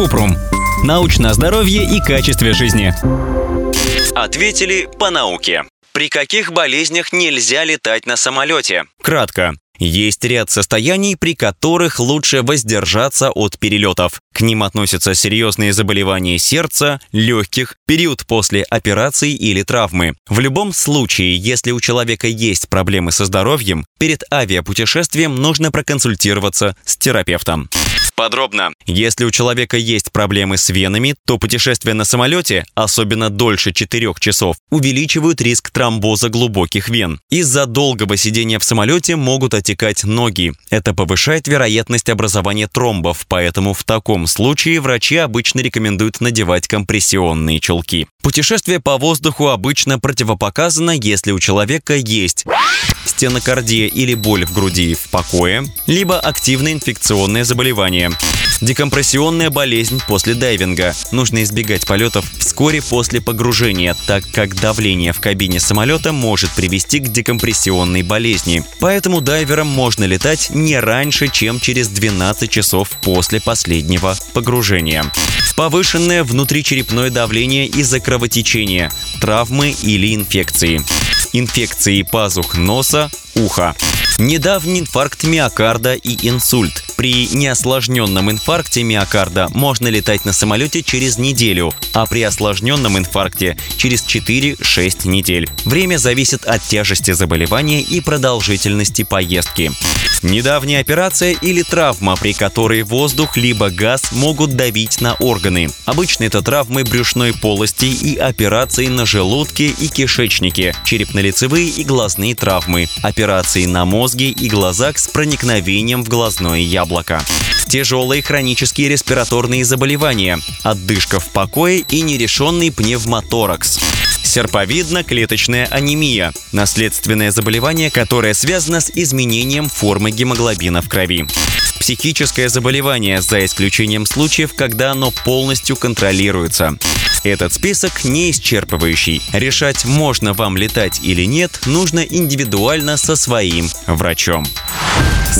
Купрум. Научное здоровье и качестве жизни. Ответили по науке. При каких болезнях нельзя летать на самолете? Кратко. Есть ряд состояний, при которых лучше воздержаться от перелетов. К ним относятся серьезные заболевания сердца, легких, период после операции или травмы. В любом случае, если у человека есть проблемы со здоровьем, перед авиапутешествием нужно проконсультироваться с терапевтом. Подробно. Если у человека есть проблемы с венами, то путешествия на самолете, особенно дольше 4 часов, увеличивают риск тромбоза глубоких вен. Из-за долгого сидения в самолете могут отекать ноги. Это повышает вероятность образования тромбов, поэтому в таком случае врачи обычно рекомендуют надевать компрессионные чулки. Путешествие по воздуху обычно противопоказано, если у человека есть стенокардия или боль в груди в покое, либо активное инфекционное заболевание. Декомпрессионная болезнь после дайвинга. Нужно избегать полетов вскоре после погружения, так как давление в кабине самолета может привести к декомпрессионной болезни. Поэтому дайверам можно летать не раньше, чем через 12 часов после последнего погружения. Повышенное внутричерепное давление из-за кровотечения, травмы или инфекции. Инфекции пазух носа, уха. Недавний инфаркт миокарда и инсульт. При неосложненном инфаркте миокарда можно летать на самолете через неделю, а при осложненном инфаркте через 4-6 недель. Время зависит от тяжести заболевания и продолжительности поездки. Недавняя операция или травма, при которой воздух либо газ могут давить на органы. Обычно это травмы брюшной полости и операции на желудке и кишечнике, черепно-лицевые и глазные травмы, операции на мозге и глазах с проникновением в глазное яблоко. Тяжелые хронические респираторные заболевания, отдышка в покое и нерешенный пневмоторакс серповидно-клеточная анемия – наследственное заболевание, которое связано с изменением формы гемоглобина в крови. Психическое заболевание, за исключением случаев, когда оно полностью контролируется. Этот список не исчерпывающий. Решать, можно вам летать или нет, нужно индивидуально со своим врачом.